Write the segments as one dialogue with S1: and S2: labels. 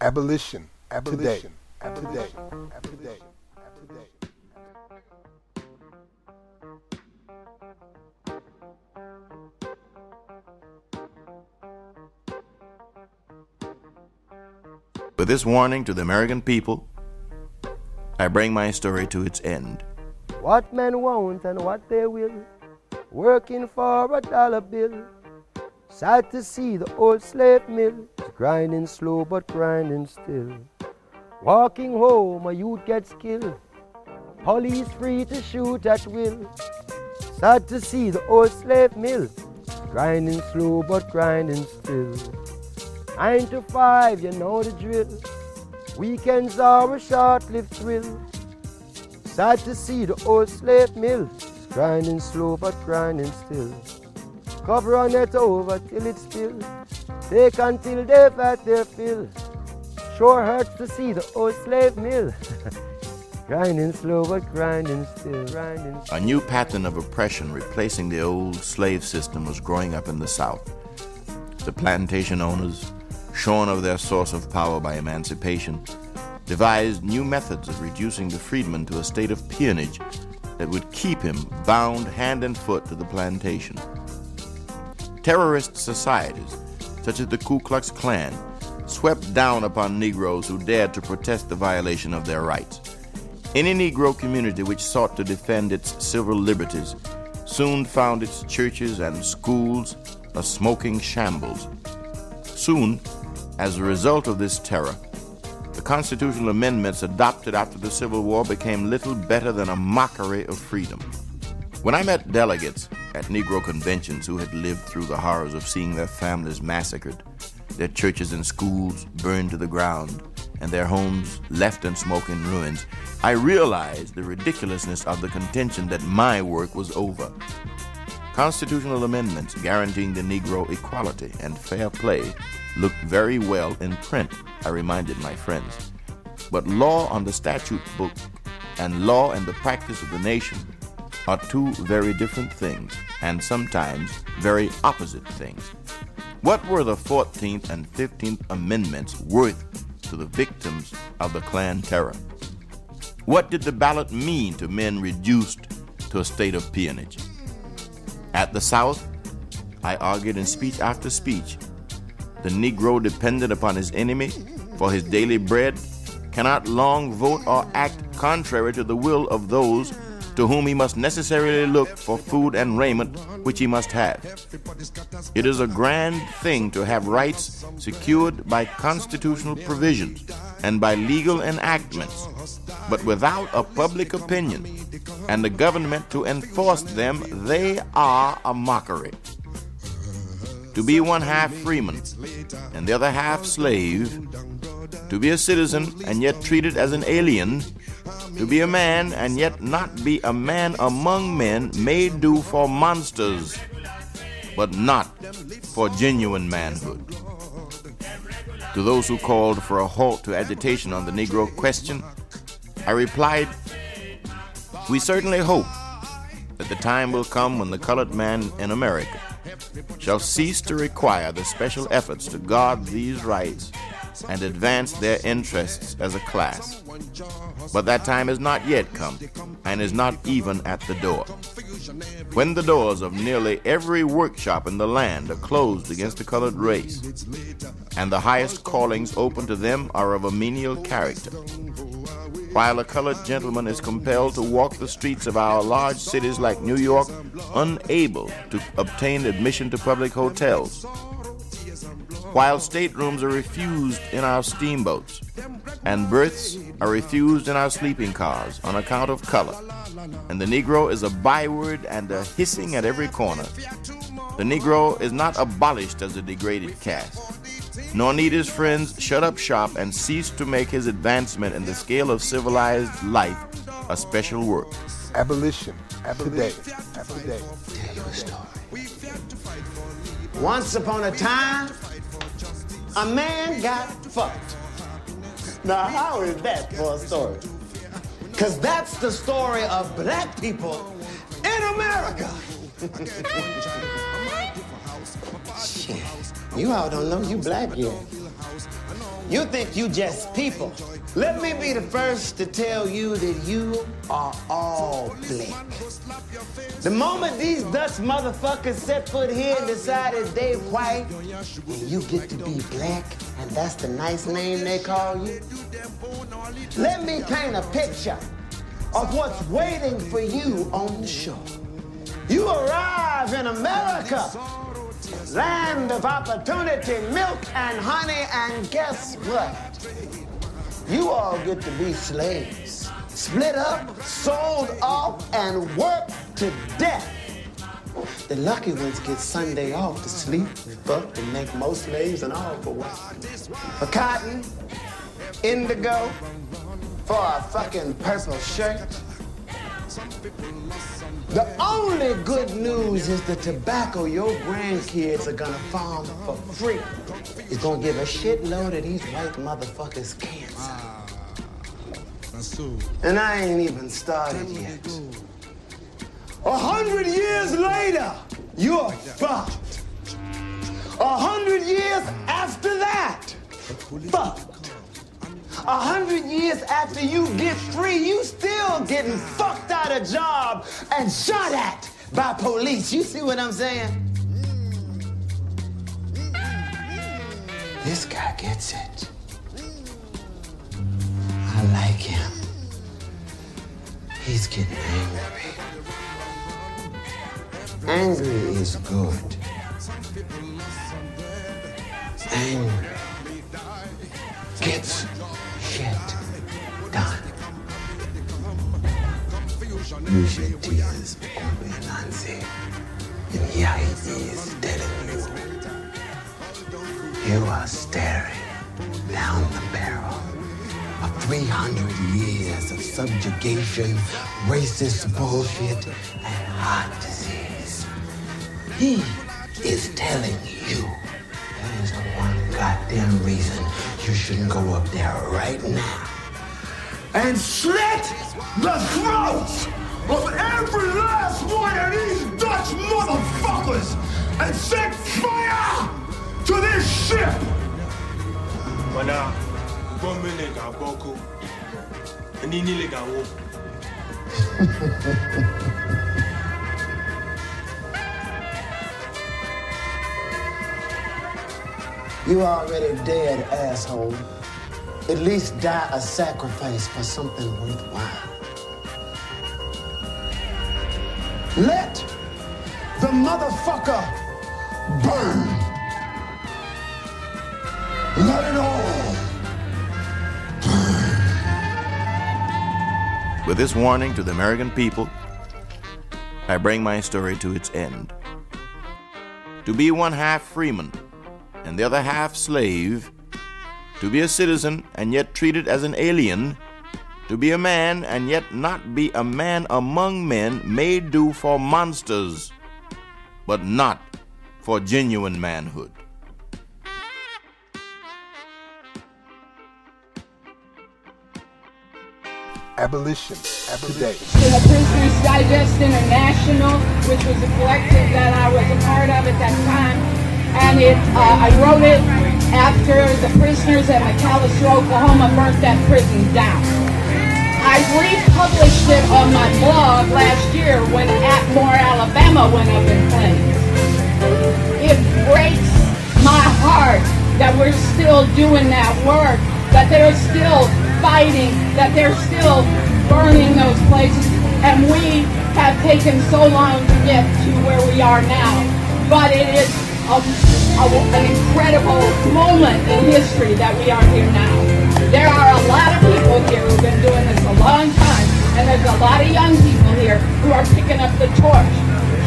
S1: Abolition. Abolition. Today. Abolition. Today.
S2: Abolition. Today. With this warning to the American people, I bring my story to its end.
S3: What men want and what they will, working for a dollar bill. Sad to see the old slave mill grinding slow but grinding still. Walking home, a youth gets killed. Police free to shoot at will. Sad to see the old slave mill grinding slow but grinding still. Nine to five, you know the drill. Weekends are a short-lived thrill. Sad to see the old slave mill grinding slow but grinding still. Cover a net over till it spills. Take until they've had their fill. Sure hurts to see the old slave mill. grinding slow, but grinding still, grinding still.
S2: A new pattern of oppression replacing the old slave system was growing up in the South. The plantation owners, shorn of their source of power by emancipation, devised new methods of reducing the freedman to a state of peonage that would keep him bound hand and foot to the plantation. Terrorist societies such as the Ku Klux Klan, swept down upon Negroes who dared to protest the violation of their rights. Any Negro community which sought to defend its civil liberties soon found its churches and schools a smoking shambles. Soon, as a result of this terror, the constitutional amendments adopted after the Civil War became little better than a mockery of freedom. When I met delegates, at Negro conventions who had lived through the horrors of seeing their families massacred, their churches and schools burned to the ground, and their homes left in smoke and ruins, I realized the ridiculousness of the contention that my work was over. Constitutional amendments guaranteeing the Negro equality and fair play looked very well in print, I reminded my friends. But law on the statute book and law in the practice of the nation are two very different things, and sometimes very opposite things. What were the 14th and 15th Amendments worth to the victims of the Klan terror? What did the ballot mean to men reduced to a state of peonage? At the South, I argued in speech after speech the Negro dependent upon his enemy for his daily bread cannot long vote or act contrary to the will of those to whom he must necessarily look for food and raiment, which he must have. It is a grand thing to have rights secured by constitutional provisions and by legal enactments, but without a public opinion and the government to enforce them, they are a mockery. To be one half freeman and the other half slave, to be a citizen and yet treated as an alien to be a man and yet not be a man among men may do for monsters, but not for genuine manhood. To those who called for a halt to agitation on the Negro question, I replied, We certainly hope that the time will come when the colored man in America shall cease to require the special efforts to guard these rights and advance their interests as a class. But that time has not yet come, and is not even at the door. When the doors of nearly every workshop in the land are closed against the colored race, and the highest callings open to them are of a menial character, while a colored gentleman is compelled to walk the streets of our large cities like New York, unable to obtain admission to public hotels, while staterooms are refused in our steamboats, and berths are refused in our sleeping cars on account of color, and the Negro is a byword and a hissing at every corner. The Negro is not abolished as a degraded caste, nor need his friends shut up shop and cease to make his advancement in the scale of civilized life a special work.
S1: Abolition. Abolition. Today.
S4: Tell you a story. Once upon a time, a man got fucked. Now, how is that for a story? Because that's the story of black people in America. Shit. You all don't know you black yet. You think you just people. Let me be the first to tell you that you are all black. The moment these Dutch motherfuckers set foot here and decided they white, and you get to be black, and that's the nice name they call you. Let me paint a picture of what's waiting for you on the shore. You arrive in America Land of opportunity, milk and honey, and guess what? You all get to be slaves. Split up, sold off, and worked to death. The lucky ones get Sunday off to sleep, fuck, and make most slaves and all for what? For cotton, indigo, for a fucking purple shirt. The only good news is the tobacco your grandkids are gonna farm for free is gonna give a shitload of these white motherfuckers cancer. Ah, and I ain't even started yet. A hundred years later, you're fucked. A hundred years after that, fucked. A hundred years after you get free, you still getting fucked out of job and shot at by police. You see what I'm saying? This guy gets it. I like him. He's getting angry. Angry is good. Angry gets shit done. Use your tears, And here he is telling you. You are staring down the barrel of 300 years of subjugation, racist bullshit, and heart disease. He is telling you. That is the one goddamn reason you shouldn't go up there right now and slit the throats of every last one of these Dutch motherfuckers and set fire to this ship. Mana, gomele ga boko, anini le ga wo. You already dead, asshole. At least die a sacrifice for something worthwhile. Let the motherfucker burn. Let it all
S2: burn. With this warning to the American people, I bring my story to its end. To be one half Freeman, and the other half slave, to be a citizen and yet treated as an alien, to be a man and yet not be a man among men may do for monsters, but not for genuine manhood.
S1: Abolition, abolition. Today.
S5: the Prisoners Digest International, which was a collective that I was a part of at that time, and it, uh, I wrote it after the prisoners at McAlester, Oklahoma burnt that prison down. I republished it on my blog last year when Atmore, Alabama went up in flames. It breaks my heart that we're still doing that work, that they're still fighting, that they're still burning those places, and we have taken so long to get to where we are now. But it is of, of an incredible moment in history that we are here now. There are a lot of people here who've been doing this a long time, and there's a lot of young people here who are picking up the torch.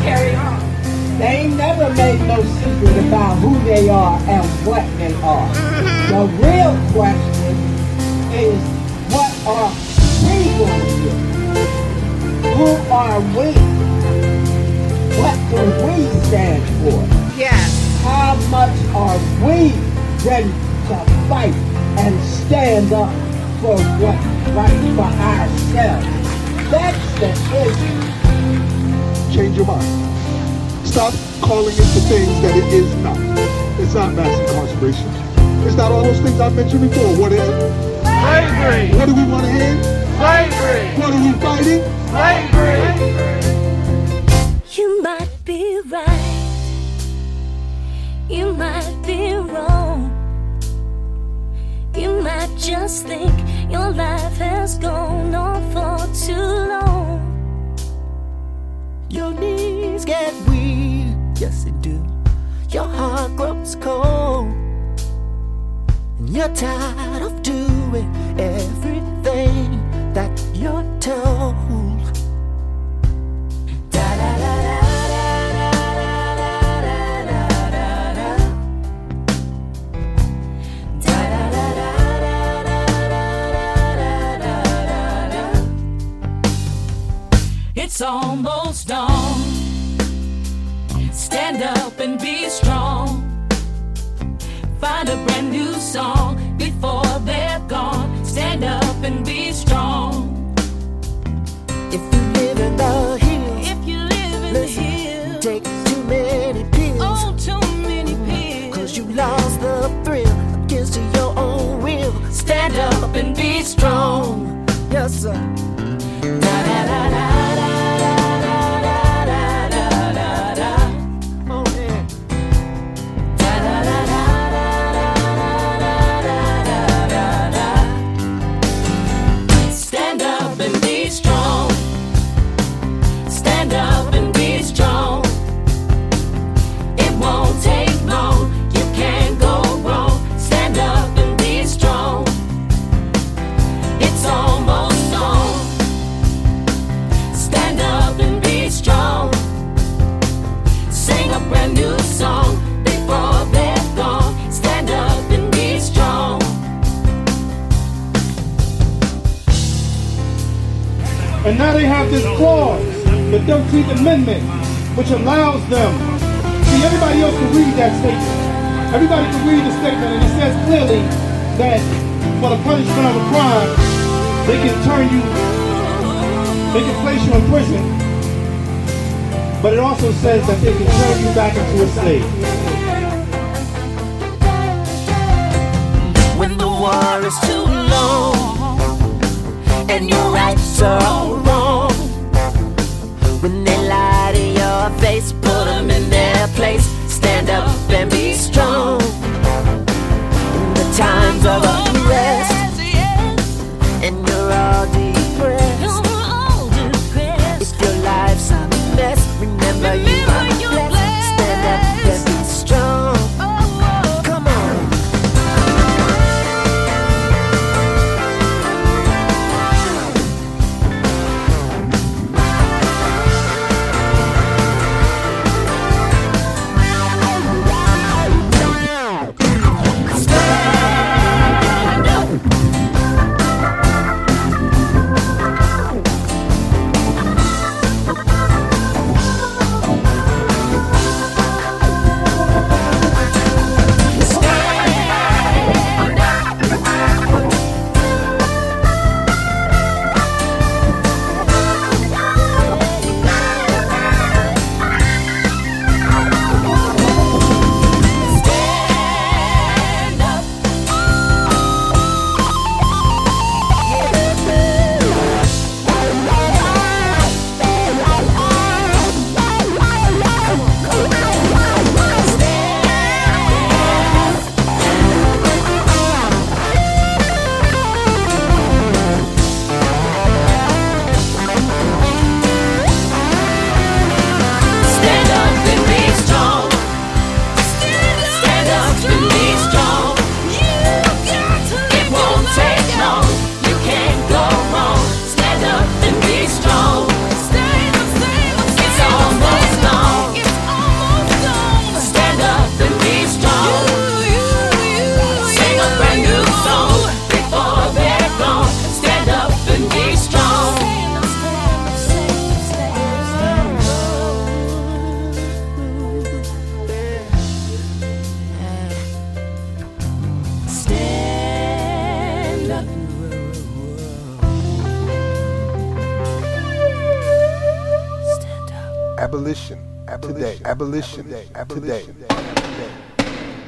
S5: Carry on.
S6: They ain't never made no secret about who they are and what they are. The real question is, what are we going to do? Who are we? What do we stand for? Yes. How much are we ready to fight and stand up for what's right for ourselves? That's the issue.
S7: Change your mind. Stop calling it the things that it is not. It's not mass incarceration. It's not all those things I mentioned before. What is
S8: it? Slavery.
S7: What do we want to end?
S8: Slavery.
S7: What are we fighting?
S8: Slavery.
S9: You might be right. You might be wrong. You might just think your life has gone on for too long.
S10: Your knees get weak, yes it do. Your heart grows cold. And you're tired of doing everything that you're told.
S11: It's almost dawn. Stand up and be strong. Find a brand new song before they're gone. Stand up and be strong. If you live in the hills, if you live in listen,
S12: the hills,
S11: take too many pills. Oh,
S12: too many pills.
S11: Cause you lost the thrill against your own will. Stand up and be strong. Yes, sir.
S7: which allows them. See, everybody else can read that statement. Everybody can read the statement, and it says clearly that for the punishment of a crime, they can turn you, they can place you in prison. But it also says that they can turn you back into a slave.
S11: When the war is too long and your rights are all wrong, when they your face, put them in their place. Stand up and be strong in the times of
S1: Abolition, Day. Abolition Day. Today.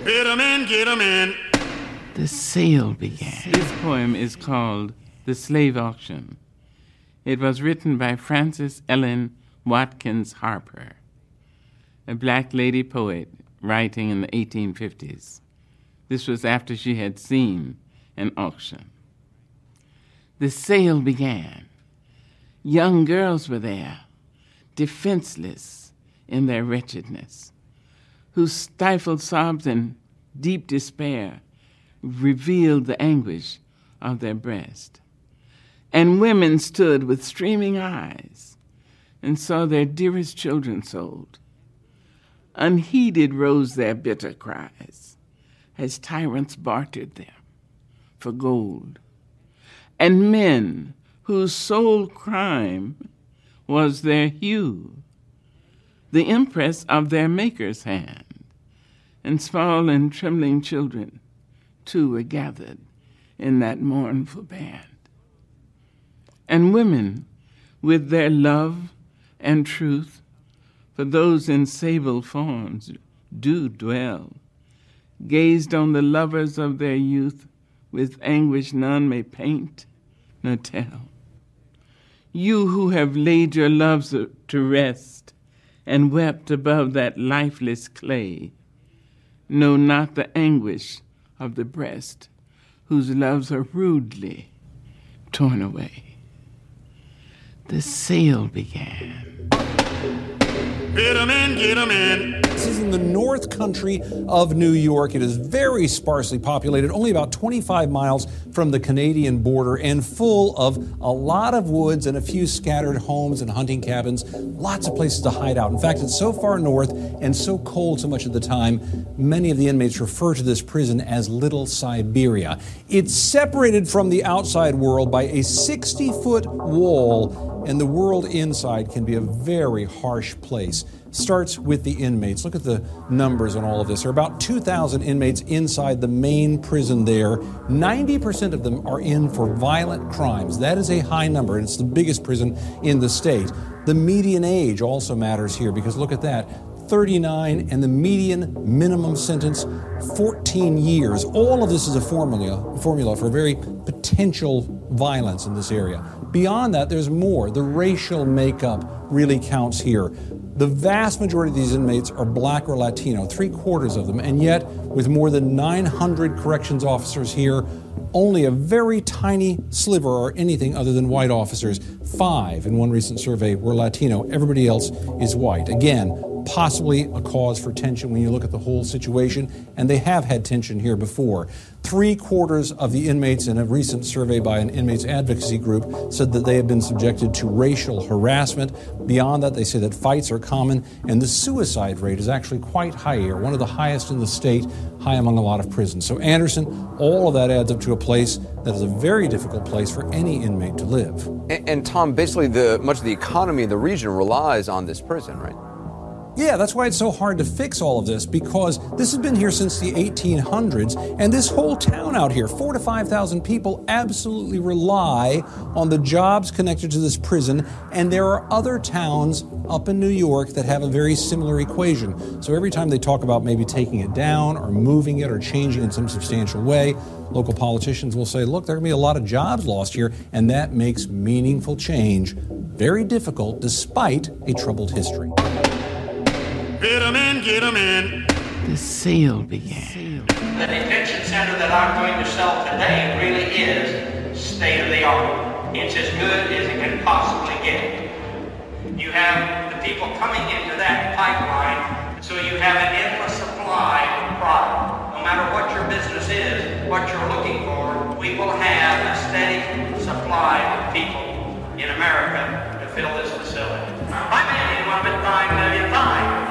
S1: Get 'em in,
S13: get 'em in.
S14: The sale began.
S15: This poem is called The Slave Auction. It was written by Frances Ellen Watkins Harper, a black lady poet writing in the 1850s. This was after she had seen an auction. The sale began. Young girls were there, defenseless, in their wretchedness, whose stifled sobs and deep despair revealed the anguish of their breast. And women stood with streaming eyes and saw their dearest children sold. Unheeded rose their bitter cries as tyrants bartered them for gold. And men whose sole crime was their hue the impress of their Maker's hand. And small and trembling children, too, were gathered in that mournful band. And women, with their love and truth, for those in sable forms do dwell, gazed on the lovers of their youth with anguish none may paint nor tell. You who have laid your loves to rest, and wept above that lifeless clay. Know not the anguish of the breast, whose loves are rudely torn away. The sale began.
S13: Get 'em in, get 'em in. This
S16: is in the North Country of New York. It is very sparsely populated, only about 25 miles from the Canadian border, and full of a lot of woods and a few scattered homes and hunting cabins. Lots of places to hide out. In fact, it's so far north and so cold so much of the time, many of the inmates refer to this prison as Little Siberia. It's separated from the outside world by a 60 foot wall and the world inside can be a very harsh place. Starts with the inmates. Look at the numbers on all of this. There are about 2,000 inmates inside the main prison there. 90% of them are in for violent crimes. That is a high number, and it's the biggest prison in the state. The median age also matters here because look at that. 39 and the median minimum sentence 14 years. All of this is a formula, formula for very potential violence in this area. Beyond that, there's more. The racial makeup really counts here. The vast majority of these inmates are black or Latino, three quarters of them, and yet, with more than 900 corrections officers here, only a very tiny sliver are anything other than white officers. Five in one recent survey were Latino, everybody else is white. Again, possibly a cause for tension when you look at the whole situation, and they have had tension here before. Three quarters of the inmates in a recent survey by an inmates advocacy group said that they have been subjected to racial harassment. Beyond that, they say that fights are common, and the suicide rate is actually quite high here, one of the highest in the state, high among a lot of prisons. So, Anderson, all of that adds up to a place that is a very difficult place for any inmate to live.
S17: And, and Tom, basically, the, much of the economy in the region relies on this prison, right?
S16: Yeah, that's why it's so hard to fix all of this because this has been here since the 1800s, and this whole town out here, four to 5,000 people, absolutely rely on the jobs connected to this prison, and there are other towns up in New York that have a very similar equation. So every time they talk about maybe taking it down or moving it or changing it in some substantial way, local politicians will say, look, there are going to be a lot of jobs lost here, and that makes meaningful change very difficult despite a troubled history.
S13: Get them in, get them in.
S14: The sale began.
S18: The detention center that I'm going to sell today really is state of the art. It's as good as it can possibly get. You have the people coming into that pipeline, so you have an endless supply of product. No matter what your business is, what you're looking for, we will have a steady supply of people in America to fill this facility. Five million, one bit, five million, five.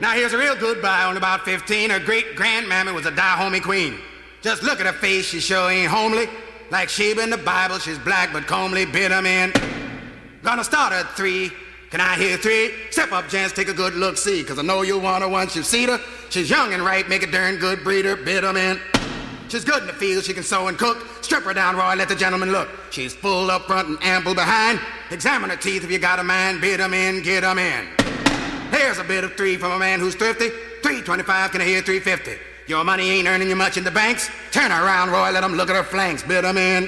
S19: Now here's a real goodbye on about 15. Her great grandmammy was a die homie queen. Just look at her face, she sure ain't homely. Like Sheba in the Bible, she's black but comely, bit them in. Gonna start at three. Can I hear three? Step up, gents, take a good look, see, cause I know you want her once you see her. She's young and right, make a darn good breeder, bit them in. She's good in the field, she can sew and cook. Strip her down, Roy, let the gentleman look. She's full up front and ample behind. Examine her teeth if you got a mind, bid them in, get them in. Here's a bit of three from a man who's thrifty. 325, can I hear 350? Your money ain't earning you much in the banks. Turn around, Roy, let 'em look at her flanks. Bid 'em in.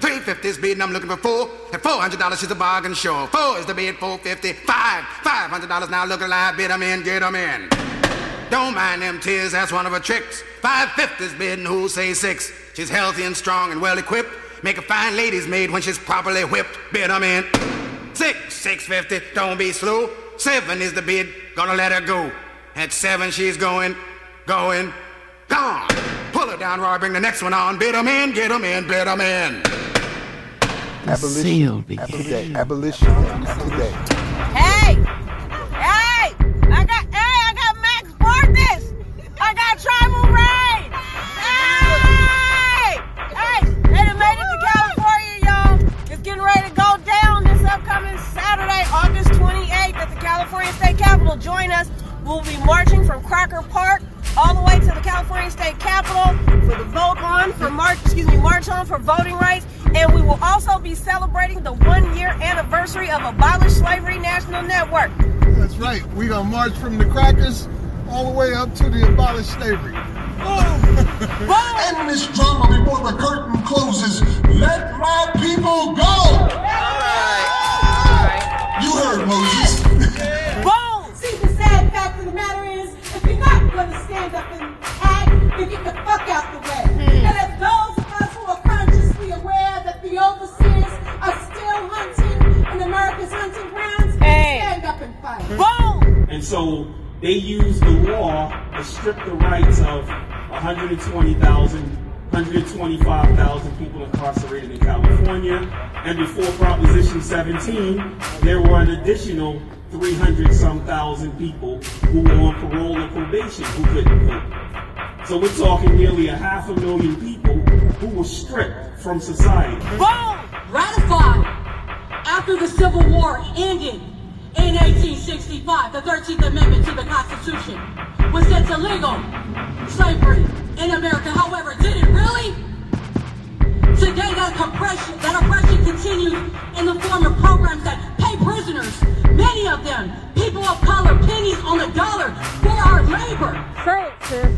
S19: 350's bidding, I'm looking for four. At $400, she's a bargain sure. Four is the bid, 450. Five, $500, now look alive. Bid 'em in, get 'em in. Don't mind them tears, that's one of her tricks. 550's bidding, who'll say six? She's healthy and strong and well equipped. Make a fine lady's maid when she's properly whipped. Bid 'em in. Six, 650, don't be slow. Seven is the bid, gonna let her go. At seven, she's going, going, gone. Pull her down, Roy, bring the next one on. Bid 'em in, get 'em in, bid 'em in.
S14: Abolition. Abolition.
S1: Abolition. Today. Hey! Hey! I
S20: got, hey, I got Max Bartis! I got Tribal Rain! Hey! Hey! They made it to California, y'all. It's getting ready to go down this upcoming Saturday, August night at the California State Capitol. Join us. We'll be marching from Cracker Park all the way to the California State Capitol for the vote on for march, excuse me, march on for voting rights. And we will also be celebrating the one year anniversary of Abolish Slavery National Network.
S21: That's right. We're gonna march from the crackers all the way up to the abolish slavery.
S22: End this drama before the curtain closes. Let my people go. All right. You heard Moses. Boom! See,
S23: the sad fact of the matter is, if you're not going to stand up and act, then get the fuck out the way. Mm. And if those of us who are consciously aware that the overseers are still hunting in America's hunting grounds, hey. stand up and fight. Boom!
S24: And so they use the law to strip the rights of 120,000 125,000 people incarcerated in California. And before Proposition 17, there were an additional 300 some thousand people who were on parole or probation who couldn't vote. So we're talking nearly a half a million people who were stripped from society. Vote
S20: ratified after the Civil War ended in 1865, the 13th Amendment to the Constitution was said to legal slavery in America. However, did it really? Today, that oppression, that oppression continues in the form of programs that pay prisoners, many of them, people of color, pennies on the dollar for our labor.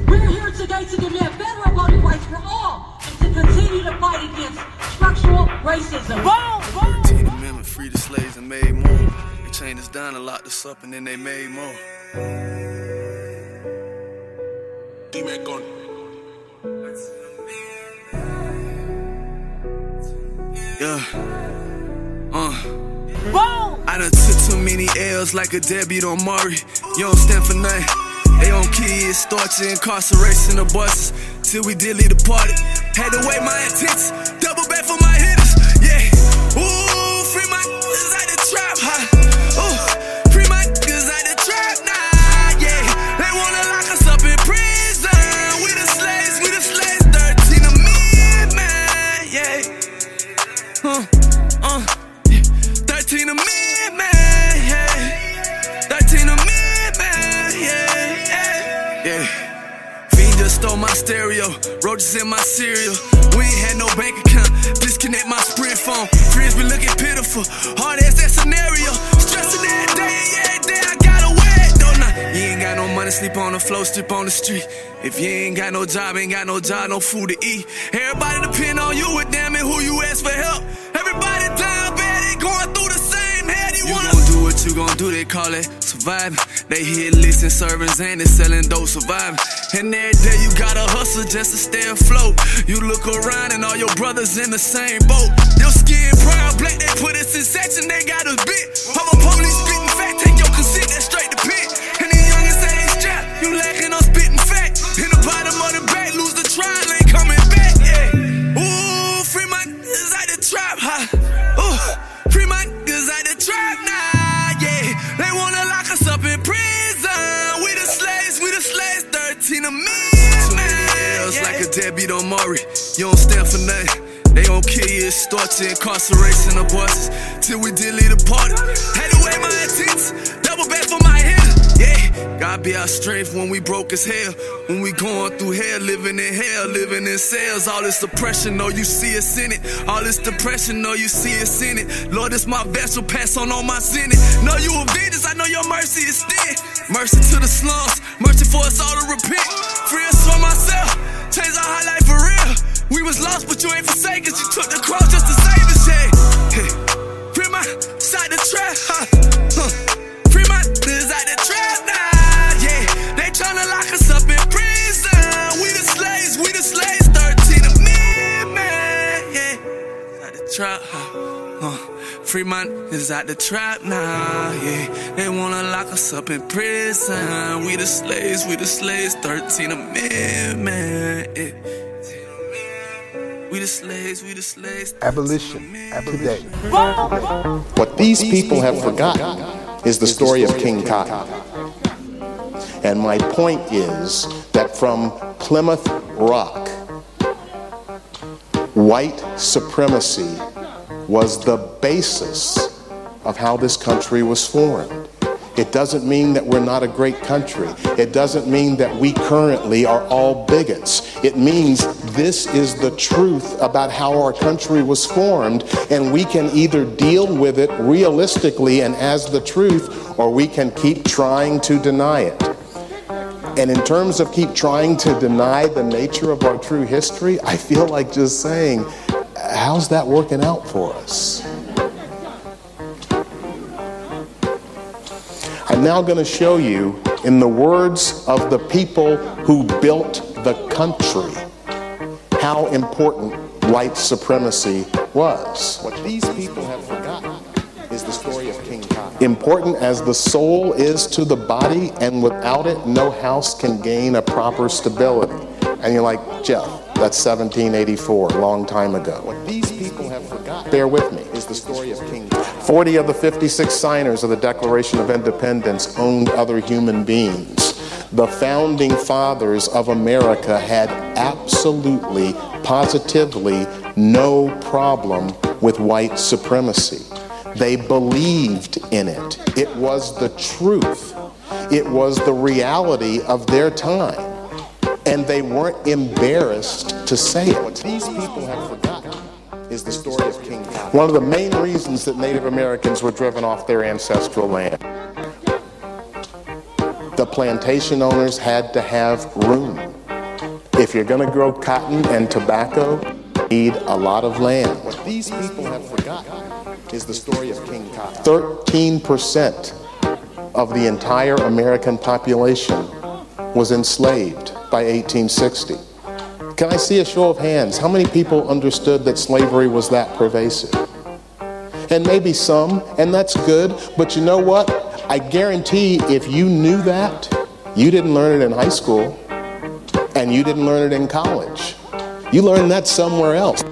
S20: We're here today to demand federal voting rights for all to continue to fight against structural racism. Boom, boom,
S25: boom. Amendment freed the slaves and made more. They chained us down and locked us up, and then they made more. Dime con. Yeah. Uh. Boom. I done took too many L's like a debut on Mari. You don't stand for nothing. They on kids, starch incarceration The buses. Till we did leave the party. Had to wait my intentions. stereo. Roaches in my cereal. We ain't had no bank account. Disconnect my sprint phone. Friends be looking pitiful. Hard as that scenario. Stressing every day, day I gotta don't I? You ain't got no money, sleep on the floor, sleep on the street. If you ain't got no job, ain't got no job, no food to eat. Everybody depend on you, with damn it, who you ask for help? Everybody down bad, they going through the same head. You, you wanna do what you gonna do? They call it surviving. They hit lists and servants, and they selling dope surviving. And every day you gotta hustle hustle just to stay afloat. You look around and all your brothers in the same boat. Your skin proud, black, they put us in section, they got us bit. I'm a police. just start to incarceration of bosses till we delete the party. Had to weigh my intents, double back for my head. Yeah, God be our strength when we broke as hell. When we going through hell, living in hell, living in cells. All this depression, no, you see us in it. All this depression, no, you see us in it. Lord, it's my vessel, pass on all my sin. No, you a avengers, I know your mercy is thin. Mercy to the slums, mercy for us all to repent. Free us from myself, change our high life for real. We was lost, but you ain't forsaken. You took the cross just to save us. yeah. hey. free my side the trap. Huh? Huh. Free my niggas out the trap now. Yeah, they tryna lock us up in prison. We the slaves, we the slaves. Thirteen of me, man. Yeah, out the trap. Huh? Free my niggas out the trap now. Yeah, they wanna lock us up in prison. We the slaves, we the slaves. Thirteen of me, man. Yeah. We the slaves, we the slaves. Abolition, today.
S26: What these people have forgotten is the story of King Cotton. And my point is that from Plymouth Rock, white supremacy was the basis of how this country was formed. It doesn't mean that we're not a great country. It doesn't mean that we currently are all bigots. It means this is the truth about how our country was formed, and we can either deal with it realistically and as the truth, or we can keep trying to deny it. And in terms of keep trying to deny the nature of our true history, I feel like just saying, how's that working out for us? I'm now going to show you, in the words of the people who built the country, how important white supremacy was. What these people have forgotten is the story of King Cod. Important as the soul is to the body, and without it, no house can gain a proper stability. And you're like, Jeff, that's 1784, a long time ago. What these people have forgotten, bear with me, is the story of King Cod. 40 of the 56 signers of the Declaration of Independence owned other human beings the founding fathers of America had absolutely, positively no problem with white supremacy. They believed in it. It was the truth. It was the reality of their time. And they weren't embarrassed to say it. What these people have forgotten is the story of King One of the main reasons that Native Americans were driven off their ancestral land the plantation owners had to have room. If you're going to grow cotton and tobacco, need a lot of land. What these people have forgotten is the story of King Cotton. 13% of the entire American population was enslaved by 1860. Can I see a show of hands? How many people understood that slavery was that pervasive? And maybe some, and that's good, but you know what? I guarantee if you knew that, you didn't learn it in high school and you didn't learn it in college. You learned that somewhere else.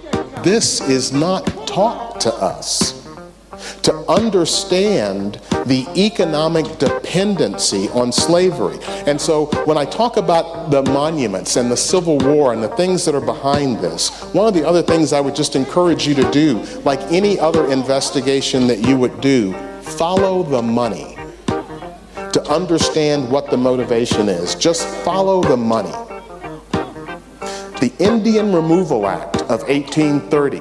S26: This is not taught to us. To understand the economic dependency on slavery. And so when I talk about the monuments and the Civil War and the things that are behind this, one of the other things I would just encourage you to do, like any other investigation that you would do, follow the money to understand what the motivation is. Just follow the money. The Indian Removal Act of 1830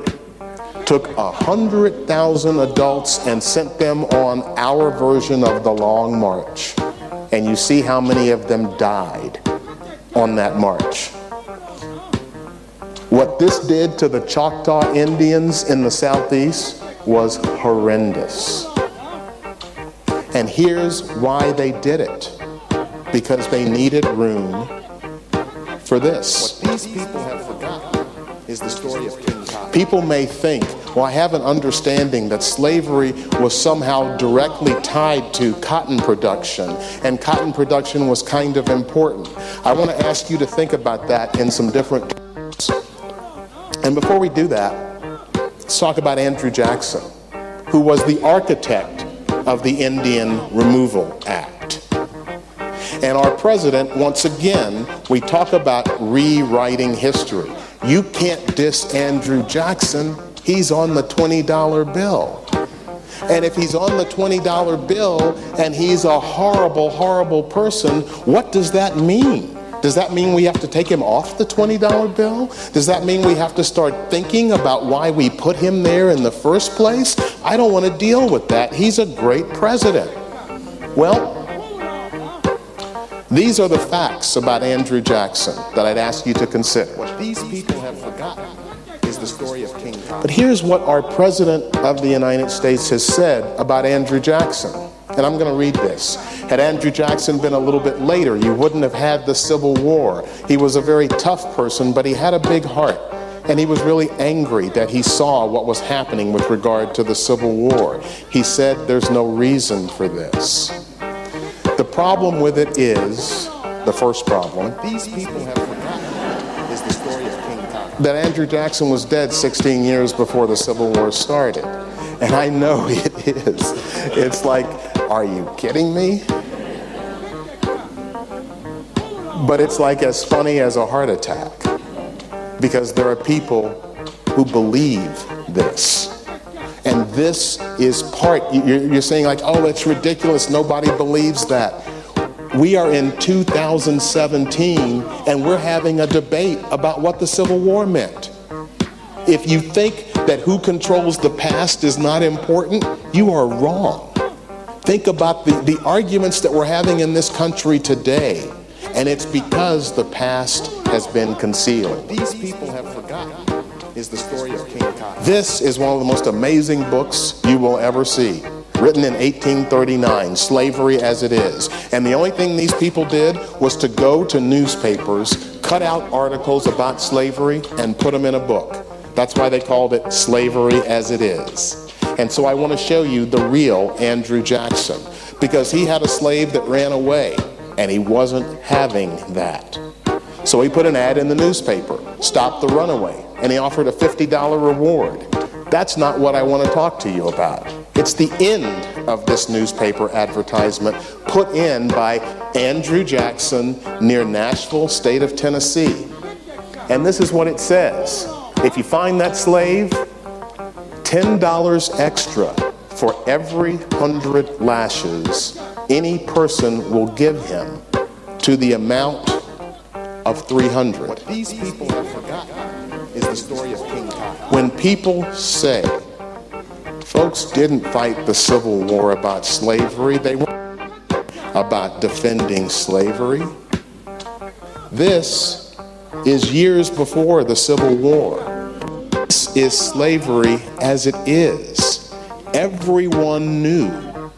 S26: took 100,000 adults and sent them on our version of the Long March. And you see how many of them died on that march. What this did to the Choctaw Indians in the Southeast was horrendous. And here's why they did it because they needed room for this. What these people have forgotten is the story of King People may think, well, I have an understanding that slavery was somehow directly tied to cotton production, and cotton production was kind of important. I want to ask you to think about that in some different terms. And before we do that, let's talk about Andrew Jackson, who was the architect of the Indian Removal Act. And our president, once again, we talk about rewriting history. You can't diss Andrew Jackson. He's on the $20 bill. And if he's on the $20 bill and he's a horrible, horrible person, what does that mean? Does that mean we have to take him off the $20 bill? Does that mean we have to start thinking about why we put him there in the first place? I don't want to deal with that. He's a great president. Well, these are the facts about Andrew Jackson that I'd ask you to consider. What these people have forgotten is the story of King But here's what our president of the United States has said about Andrew Jackson. And I'm going to read this. Had Andrew Jackson been a little bit later, you wouldn't have had the Civil War. He was a very tough person, but he had a big heart. And he was really angry that he saw what was happening with regard to the Civil War. He said, There's no reason for this. The problem with it is the first problem. These people have forgotten is the story of King Kong. That Andrew Jackson was dead 16 years before the Civil War started. And I know it is. It's like are you kidding me? But it's like as funny as a heart attack because there are people who believe this. And this is part, you're, saying, like, oh, it's ridiculous. Nobody believes that. We are in 2017 and we're having a debate about what the Civil War meant. If you think that who controls the past is not important, you are wrong. Think about the, the arguments that we're having in this country today, and it's because the past has been concealed. These people have forgotten is the story of King Cotton. This is one of the most amazing books you will ever see. Written in 1839, slavery as it is. And the only thing these people did was to go to newspapers, cut out articles about slavery, and put them in a book. That's why they called it Slavery as It Is. And so I want to show you the real Andrew Jackson because he had a slave that ran away and he wasn't having that. So he put an ad in the newspaper, Stop the Runaway, and he offered a $50 reward. That's not what I want to talk to you about. It's the end of this newspaper advertisement put in by Andrew Jackson near Nashville, state of Tennessee. And this is what it says If you find that slave, $10 extra for every hundred lashes any person will give him to the amount of 300. What these people have forgotten is the story of King Tut. When people say, folks didn't fight the Civil War about slavery, they were about defending slavery. This is years before the Civil War is slavery as it is. Everyone knew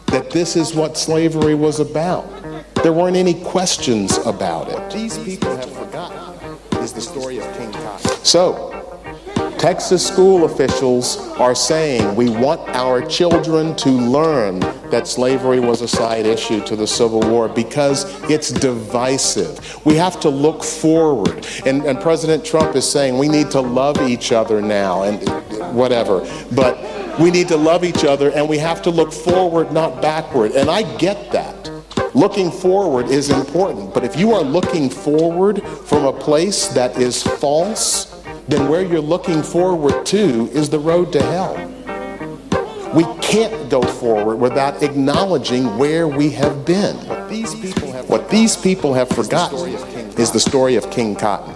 S26: that this is what slavery was about. There weren't any questions about it. What these people have forgotten is the story of King Cotton. So, Texas school officials are saying we want our children to learn that slavery was a side issue to the Civil War because it's divisive. We have to look forward. And, and President Trump is saying we need to love each other now and whatever. But we need to love each other and we have to look forward, not backward. And I get that. Looking forward is important, but if you are looking forward from a place that is false, then where you're looking forward to is the road to hell. We can't go forward without acknowledging where we have been. What these people have, what these people have forgotten is the story of King Cotton.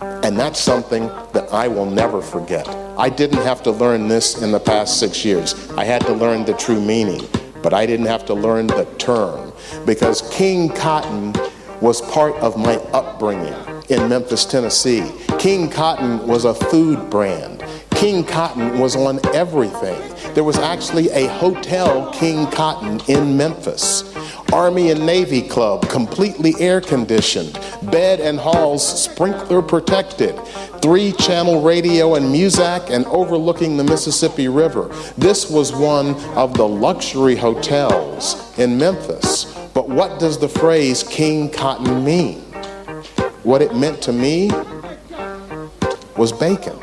S26: And that's something that I will never forget. I didn't have to learn this in the past six years. I had to learn the true meaning, but I didn't have to learn the term because King Cotton was part of my upbringing in Memphis, Tennessee. King Cotton was a food brand. King Cotton was on everything. There was actually a Hotel King Cotton in Memphis. Army and Navy Club, completely air conditioned, bed and halls sprinkler protected, three channel radio and Muzak, and overlooking the Mississippi River. This was one of the luxury hotels in Memphis. But what does the phrase King Cotton mean? what it meant to me was bacon.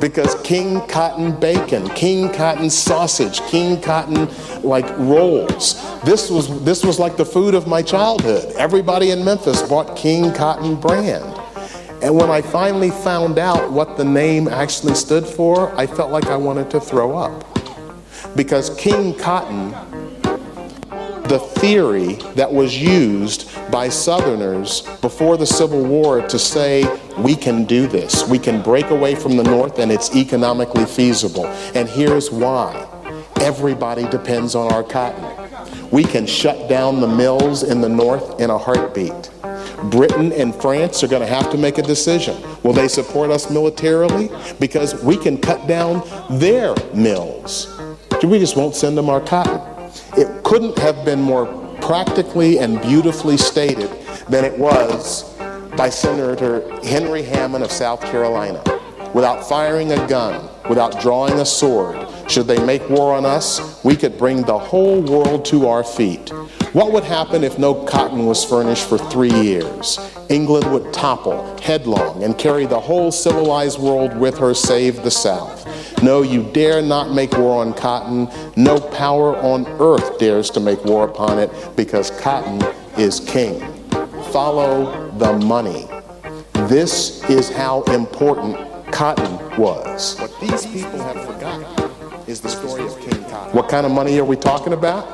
S26: Because King Cotton bacon, King Cotton sausage, King Cotton like rolls. This was this was like the food of my childhood. Everybody in Memphis bought King Cotton brand. And when I finally found out what the name actually stood for, I felt like I wanted to throw up. Because King Cotton the theory that was used by Southerners before the Civil War to say, we can do this. We can break away from the North and it's economically feasible. And here's why everybody depends on our cotton. We can shut down the mills in the North in a heartbeat. Britain and France are going to have to make a decision. Will they support us militarily? Because we can cut down their mills. We just won't send them our cotton it couldn't have been more practically and beautifully stated than it was by Senator Henry Hammond of South Carolina. Without firing a gun, without drawing a sword, should they make war on us, we could bring the whole world to our feet. What would happen if no cotton was furnished for three years? England would topple headlong and carry the whole civilized world with her, save the South. No, you dare not make war on cotton. No power on earth dares to make war upon it because cotton is king. Follow the money. This is how important cotton was. What these people have forgotten is the story of King Cotton. What kind of money are we talking about?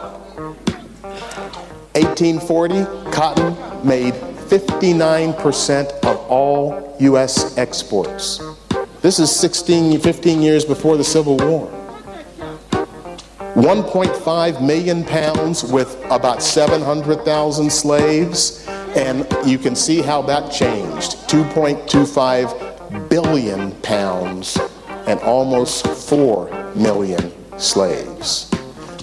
S26: 1840, cotton made 59% of all U.S. exports. This is 16, 15 years before the Civil War. 1.5 million pounds with about 700,000 slaves, and you can see how that changed. 2.25 billion pounds and almost 4 million slaves.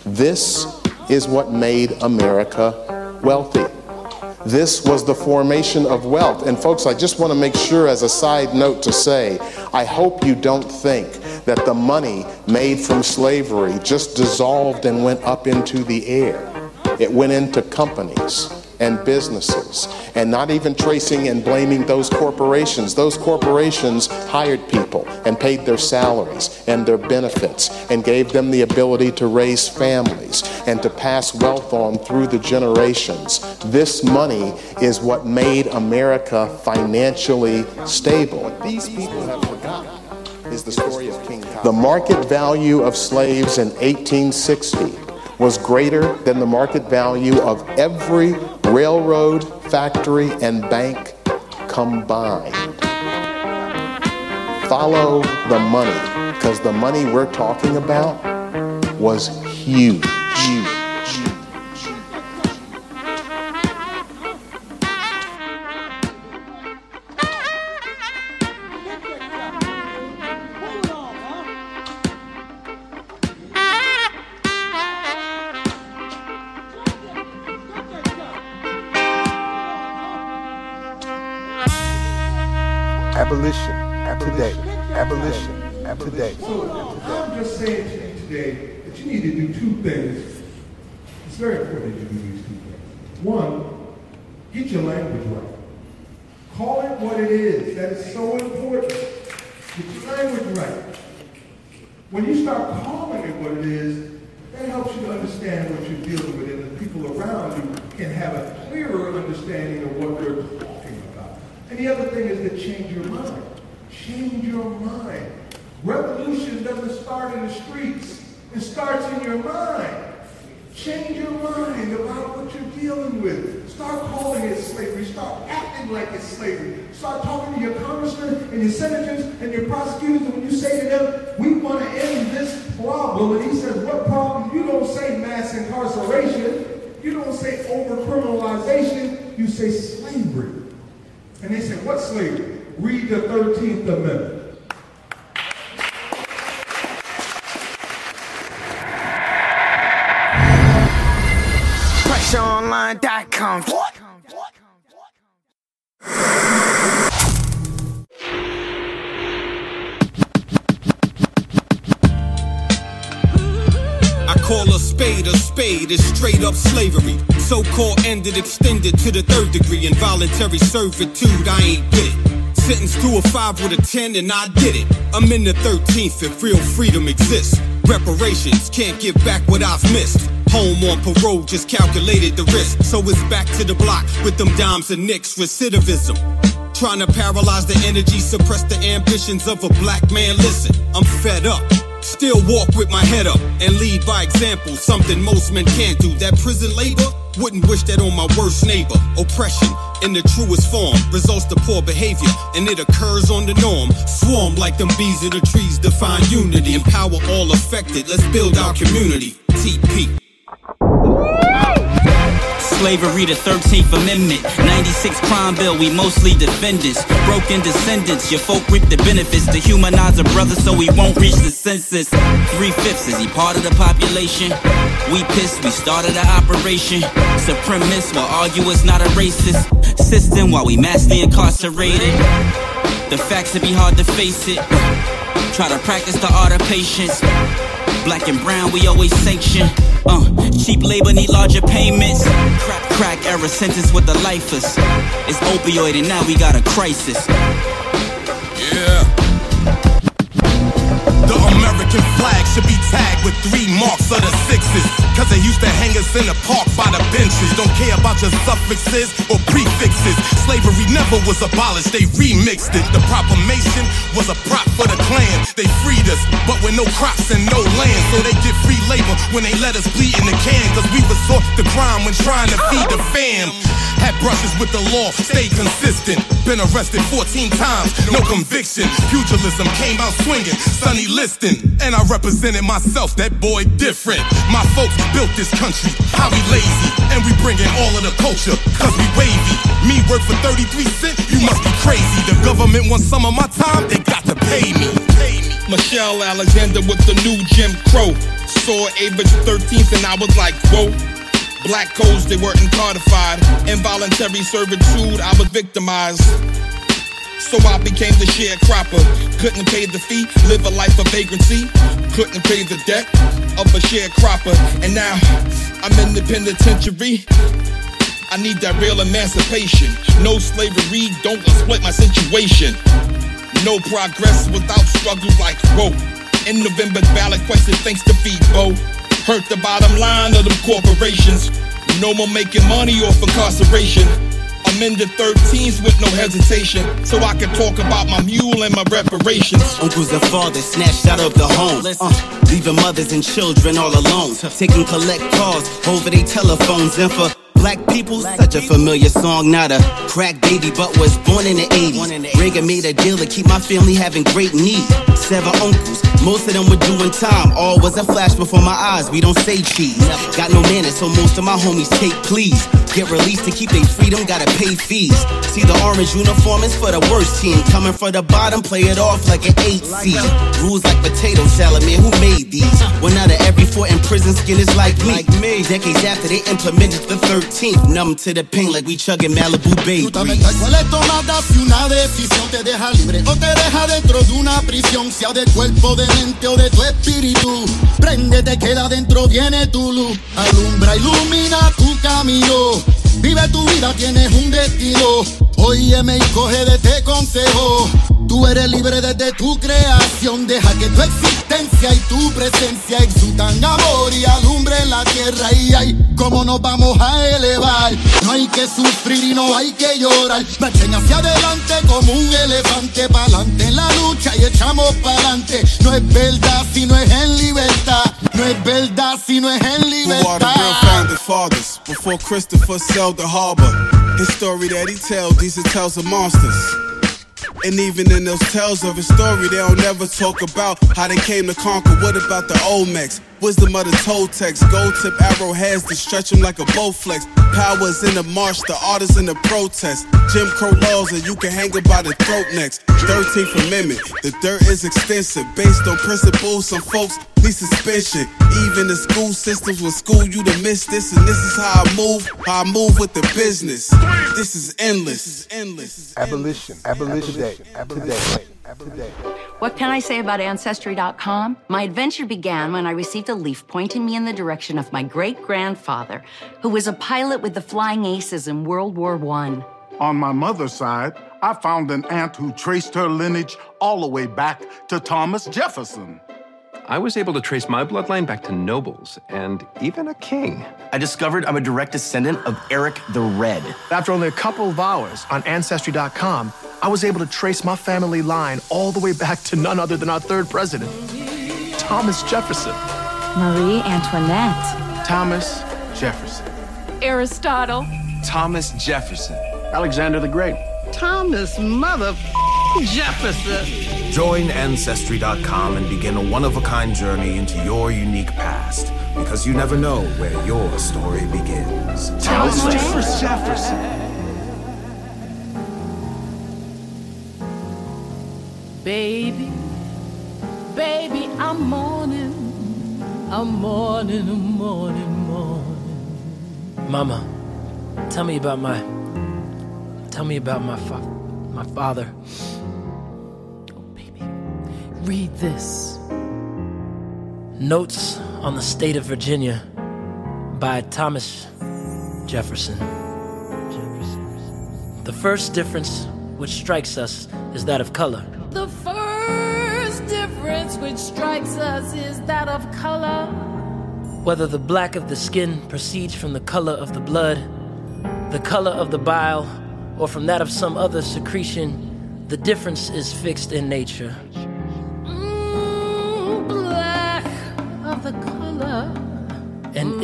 S26: This is what made America wealthy. This was the formation of wealth. And folks, I just want to make sure, as a side note, to say I hope you don't think that the money made from slavery just dissolved and went up into the air, it went into companies and businesses, and not even tracing and blaming those corporations. Those corporations hired people and paid their salaries and their benefits and gave them the ability to raise families and to pass wealth on through the generations. This money is what made America financially stable. What these people have forgotten is the story of King Kong. The market value of slaves in 1860 was greater than the market value of every railroad, factory, and bank combined. Follow the money, because the money we're talking about was huge. huge.
S27: spade is straight up slavery. So called ended, extended to the third degree. Involuntary servitude, I ain't get it. Sentenced to a five with a ten, and I did it. I'm in the 13th, If real freedom exists. Reparations can't give back what I've missed. Home on parole, just calculated the risk. So it's back to the block with them dimes and nicks. Recidivism. Trying to paralyze the energy, suppress the ambitions of a black man. Listen, I'm fed up. Still walk with my head up and lead by example, something most men can't do. That prison labor? Wouldn't wish that on my worst neighbor. Oppression in the truest form results to poor behavior, and it occurs on the norm. Swarm like them bees in the trees, define unity. Empower all affected, let's build our community. TP slavery, the 13th Amendment. 96 crime bill, we mostly defendants. Broken descendants, your folk reap the benefits. To humanize a brother so we won't reach the census. Three fifths, is he part of the population? We pissed, we started an operation. Supremacist, while argue it's not a racist system while we massively incarcerated. The facts, it be hard to face it. Try to practice the art of patience. Black and brown, we always sanction. Uh, cheap labor need larger payments. Crack, crack era sentence with the lifers. It's opioid and now we got a crisis. Yeah. American flag should be tagged with three marks of the sixes. Cause they used to hang us in the park by the benches. Don't care about your suffixes or prefixes. Slavery never was abolished, they remixed it. The proclamation was a prop for the Klan. They freed us, but with no crops and no land. So they get free labor when they let us bleed in the can. Cause we resort to crime when trying to feed the fam. Had brushes with the law, stayed consistent. Been arrested 14 times, no conviction. Pugilism came out swinging, Sonny Liston and I represented myself. That boy different. My folks built this country. How we lazy, and we bringing all of the culture, cause we wavy. Me work for 33 cent, you must be crazy. The government wants some of my time, they got to pay me. Pay me. Michelle Alexander with the new Jim Crow. Saw Ava 13th, and I was like, whoa. Black codes, they weren't codified. Involuntary servitude, I was victimized. So I became the sharecropper. Couldn't pay the fee, live a life of vagrancy. Couldn't pay the debt of a sharecropper. And now I'm in the penitentiary. I need that real emancipation. No slavery, don't exploit my situation. No progress without struggle like rope. In November's ballot question, thanks to FIBO. Hurt the bottom line of them corporations. No more making money off incarceration. I'm in the 13s with no hesitation, so I can talk about my mule and my reparations. Uncles and fathers snatched out of the home, uh, leaving mothers and children all alone. Taking collect calls over their telephones and for Black people, such a familiar song, not a crack baby, but was born in the 80s. Reagan made a deal to keep my family having great needs. Seven uncles, most of them were doing time. All was a flash before my eyes, we don't say cheese. Got no manners, so most of my homies take please. Get released to keep their freedom, gotta pay fees. See, the orange uniform is for the worst team. Coming for the bottom, play it off like an 8 seed. Rules like potato salad, man, who made these? One out of every four in prison skin is like me. Decades after they implemented the 13. numb to the pain like we chugging Malibu Bay ¿Cuál es tomada si una decisión te deja libre o te deja dentro de una prisión? Sea del cuerpo, de mente o de tu espíritu. te queda dentro, viene tu luz. Alumbra, ilumina tu camino. Vive tu vida, tienes un destino. Óyeme y coge de este consejo. Tú eres libre desde tu creación, deja que tu existencia y tu presencia exultan amor y en la tierra. Y ay, cómo nos vamos a elevar. No hay que sufrir y no hay que llorar. Marchen hacia adelante como un elefante, pa'lante en la lucha y echamos pa'lante. No es verdad si no es en libertad. No es verdad si no es en libertad. before Christopher sailed the harbor. His story that tells, these tales monsters. And even in those tales of a story, they don't never talk about how they came to conquer. What about the Olmecs? Wisdom of the toe Gold tip arrowheads to stretch them like a bowflex. Powers in the marsh, the artists in the protest. Jim Crow laws, and you can hang by the throat next. 13th Amendment, the dirt is extensive. Based on principles, some folks need suspension. Even the school systems will school you to miss this. And this is how I move, how I move with the business. This is endless. This is endless. Abolition.
S26: Abolition, Abolition. Abolition. Today. Today today.
S28: What can I say about Ancestry.com? My adventure began when I received a leaf pointing me in the direction of my great grandfather, who was a pilot with the Flying Aces in World War I.
S29: On my mother's side, I found an aunt who traced her lineage all the way back to Thomas Jefferson.
S30: I was able to trace my bloodline back to nobles and even a king.
S31: I discovered I'm a direct descendant of Eric the Red.
S32: After only a couple of hours on Ancestry.com, I was able to trace my family line all the way back to none other than our third president, Thomas Jefferson. Marie Antoinette. Thomas Jefferson.
S33: Aristotle. Thomas Jefferson. Alexander the Great.
S34: Thomas Mother Jefferson.
S35: Join Ancestry.com and begin a one of a kind journey into your unique past because you never know where your story begins.
S36: Thomas Jefferson. Jefferson.
S37: Baby, baby, I'm mourning. I'm mourning, I'm mourning, mourning.
S38: Mama, tell me about my. Tell me about my, fa- my father read this Notes on the State of Virginia by Thomas Jefferson. The first difference which strikes us is that of color.
S39: The first difference which strikes us is that of color.
S38: Whether the black of the skin proceeds from the color of the blood, the color of the bile, or from that of some other secretion, the difference is fixed in nature.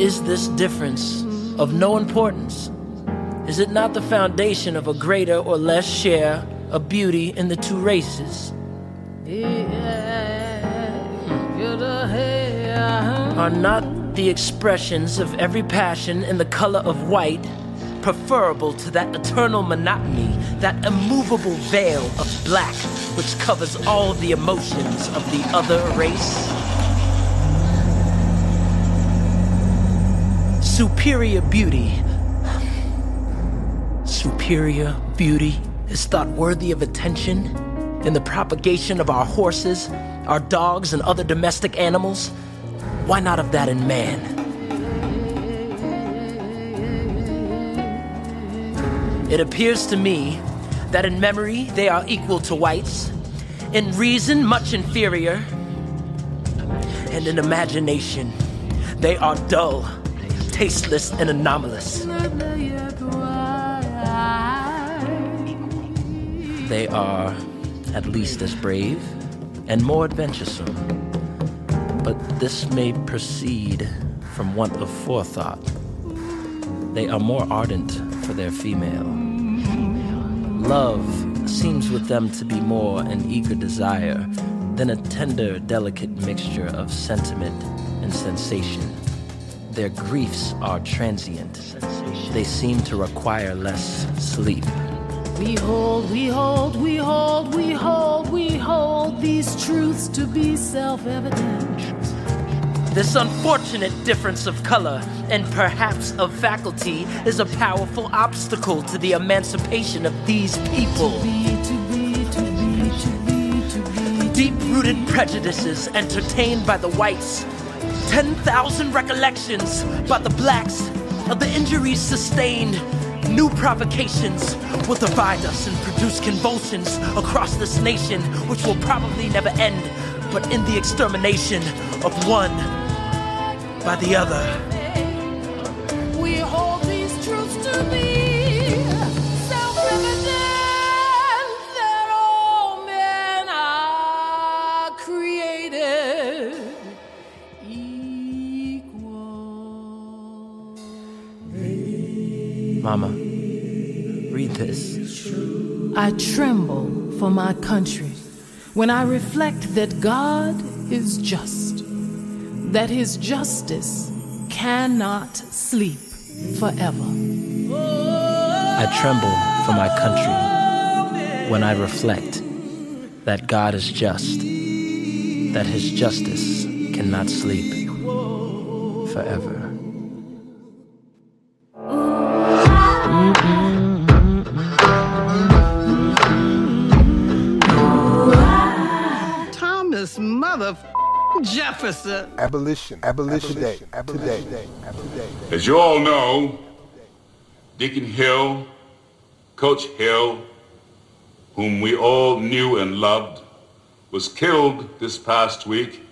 S38: is this difference of no importance? Is it not the foundation of a greater or less share of beauty in the two races? Are not the expressions of every passion in the color of white preferable to that eternal monotony, that immovable veil of black which covers all the emotions of the other race? Superior beauty. Superior beauty is thought worthy of attention in the propagation of our horses, our dogs, and other domestic animals. Why not of that in man? It appears to me that in memory they are equal to whites, in reason much inferior, and in imagination they are dull tasteless and anomalous. They are at least as brave and more adventuresome, but this may proceed from want of forethought. They are more ardent for their female. Love seems with them to be more an eager desire than a tender, delicate mixture of sentiment and sensation. Their griefs are transient. They seem to require less sleep.
S40: We hold, we hold, we hold, we hold, we hold these truths to be self evident.
S38: This unfortunate difference of color and perhaps of faculty is a powerful obstacle to the emancipation of these people. Deep rooted prejudices entertained by the whites 10,000 recollections by the blacks, of the injuries sustained. New provocations will divide us and produce convulsions across this nation, which will probably never end, but in the extermination of one by the other.
S41: We hold these truths to be.
S38: Mama, read this.
S42: I tremble for my country when I reflect that God is just, that his justice cannot sleep forever.
S38: I tremble for my country when I reflect that God is just, that his justice cannot sleep forever.
S26: Officer. Abolition. Abolition. Day. Today. As you all know, Deacon Hill, Coach Hill, whom we all knew and loved, was killed this past week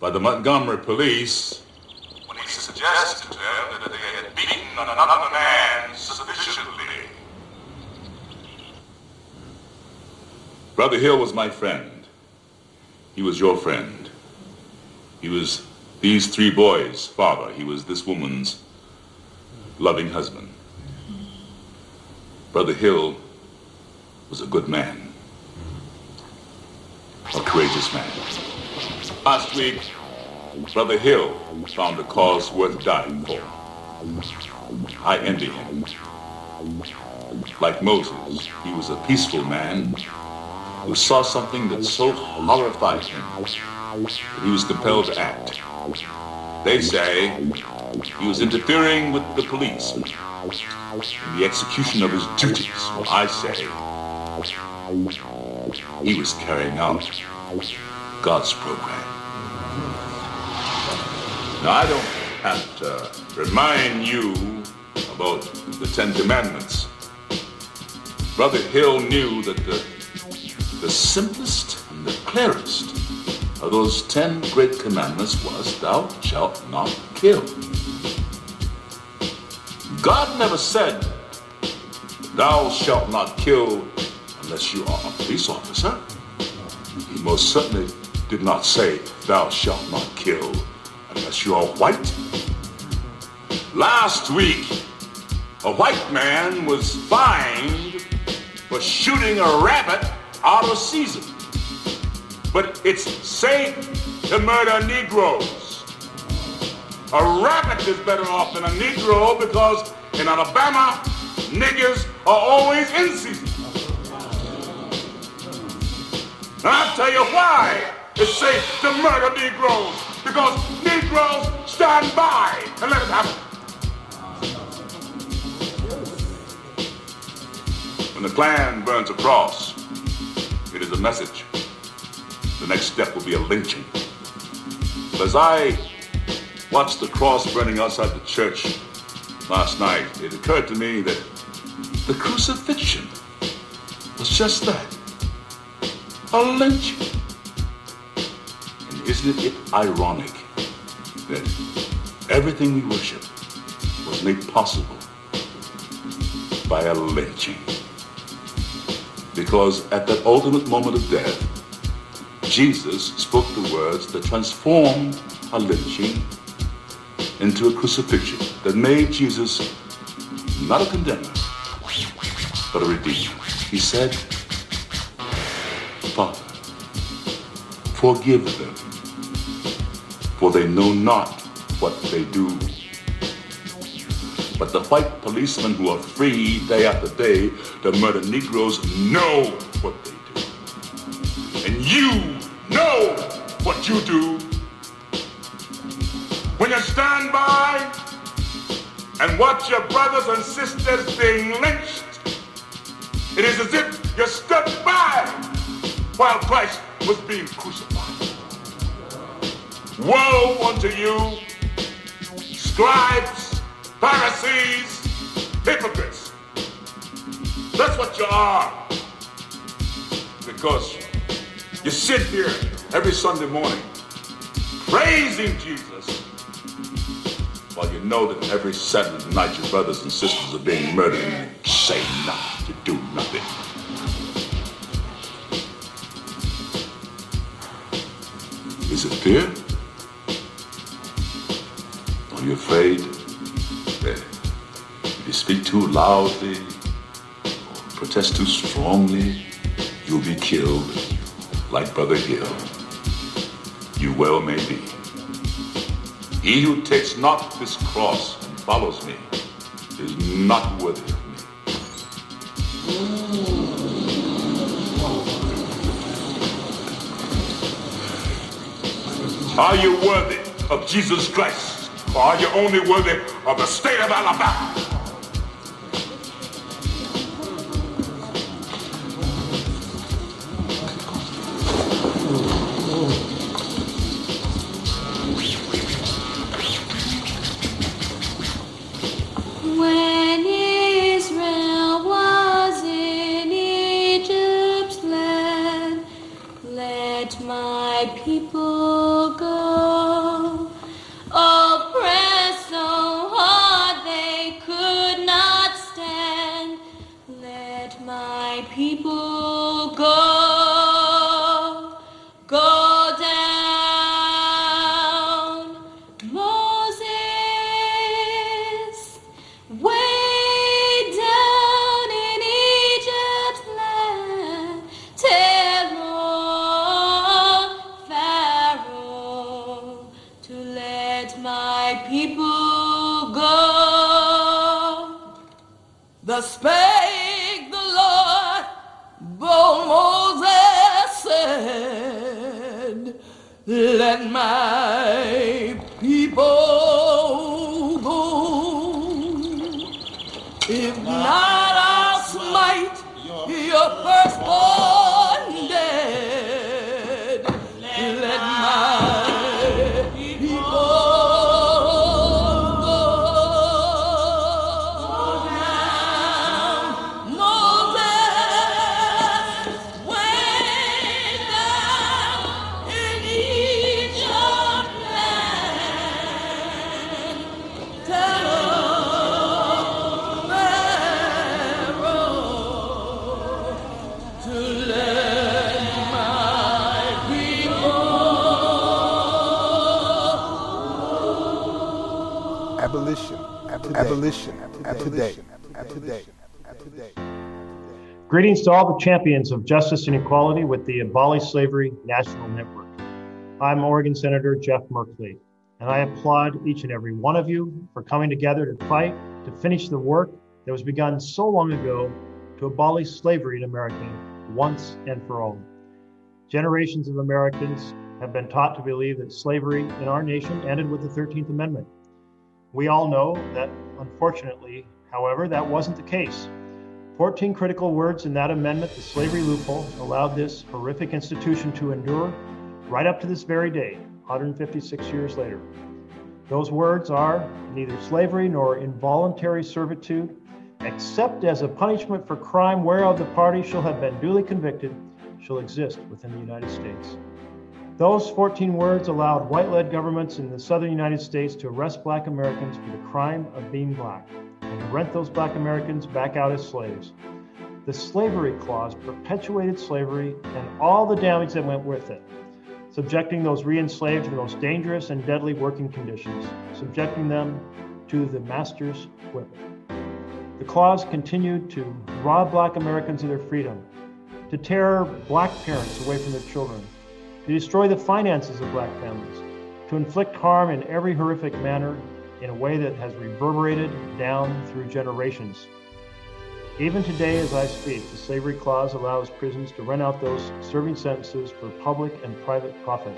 S26: by the Montgomery police when he suggested to them that they had beaten another man sufficiently. Brother Hill was my friend. He was your friend.
S43: He was these three boys' father. He was this woman's loving husband. Brother Hill was a good man, a courageous man. Last week, Brother Hill found a cause worth dying for. I envy him. Like Moses, he was a peaceful man who saw something that so horrified him he was compelled to act. They say he was interfering with the police in the execution of his duties. I say he was carrying out God's program. Now, I don't have to remind you about the Ten Commandments. Brother Hill knew that the, the simplest and the clearest of those ten great commandments was, Thou shalt not kill. God never said, Thou shalt not kill unless you are a police officer. He most certainly did not say, Thou shalt not kill unless you are white. Last week, a white man was fined for shooting a rabbit out of season but it's safe to murder Negroes. A rabbit is better off than a Negro because in Alabama, niggers are always in season. And I'll tell you why it's safe to murder Negroes. Because Negroes stand by and let it happen. When the Klan burns a cross, it is a message. The next step will be a lynching. But as I watched the cross burning outside the church last night, it occurred to me that the crucifixion was just that a lynching. And isn't it ironic that everything we worship was made possible by a lynching? Because at that ultimate moment of death, Jesus spoke the words that transformed a lynching into a crucifixion, that made Jesus not a condemner, but a redeemer. He said, Father, forgive them, for they know not what they do. But the white policemen who are free day after day to murder Negroes know what they do. And you know what you do when you stand by and watch your brothers and sisters being lynched. It is as if you stood by while Christ was being crucified. Woe unto you, scribes, Pharisees, hypocrites. That's what you are. Because you sit here every Sunday morning, praising Jesus, while you know that every Saturday night your brothers and sisters are being murdered and you say nothing, you do nothing. Is it fear? Are you afraid if you speak too loudly or protest too strongly, you'll be killed like Brother Hill? you well may be. He who takes not his cross and follows me is not worthy of me. Are you worthy of Jesus Christ? Or are you only worthy of the state of Alabama?
S26: today. Abolition. Today. Today. Today.
S44: Greetings to all the champions of justice and equality with the Abolish Slavery National Network. I'm Oregon Senator Jeff Merkley, and I applaud each and every one of you for coming together to fight to finish the work that was begun so long ago to abolish slavery in America once and for all. Generations of Americans have been taught to believe that slavery in our nation ended with the 13th Amendment. We all know that, unfortunately, however, that wasn't the case. 14 critical words in that amendment, the slavery loophole, allowed this horrific institution to endure right up to this very day, 156 years later. Those words are neither slavery nor involuntary servitude, except as a punishment for crime whereof the party shall have been duly convicted, shall exist within the United States. Those 14 words allowed white led governments in the southern United States to arrest black Americans for the crime of being black and rent those black Americans back out as slaves. The slavery clause perpetuated slavery and all the damage that went with it, subjecting those re enslaved to the most dangerous and deadly working conditions, subjecting them to the master's whip. The clause continued to rob black Americans of their freedom, to tear black parents away from their children to destroy the finances of black families, to inflict harm in every horrific manner in a way that has reverberated down through generations. Even today, as I speak, the Slavery Clause allows prisons to rent out those serving sentences for public and private profit.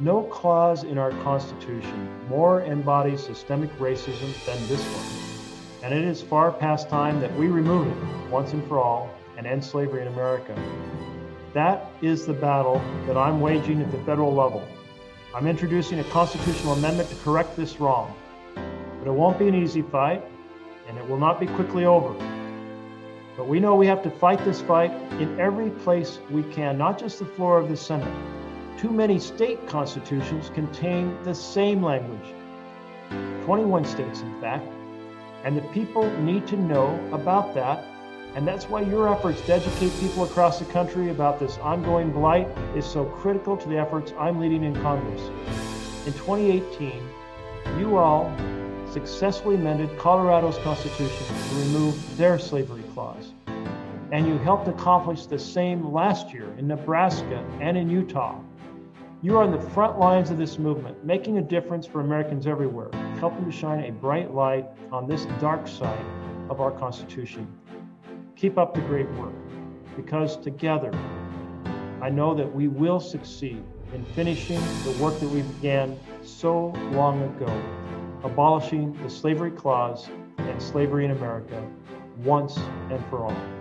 S44: No clause in our Constitution more embodies systemic racism than this one, and it is far past time that we remove it once and for all and end slavery in America. That is the battle that I'm waging at the federal level. I'm introducing a constitutional amendment to correct this wrong. But it won't be an easy fight, and it will not be quickly over. But we know we have to fight this fight in every place we can, not just the floor of the Senate. Too many state constitutions contain the same language 21 states, in fact, and the people need to know about that and that's why your efforts to educate people across the country about this ongoing blight is so critical to the efforts I'm leading in Congress. In 2018, you all successfully amended Colorado's Constitution to remove their slavery clause. And you helped accomplish the same last year in Nebraska and in Utah. You are on the front lines of this movement, making a difference for Americans everywhere, helping to shine a bright light on this dark side of our Constitution. Keep up the great work because together I know that we will succeed in finishing the work that we began so long ago, abolishing the slavery clause and slavery in America once and for all.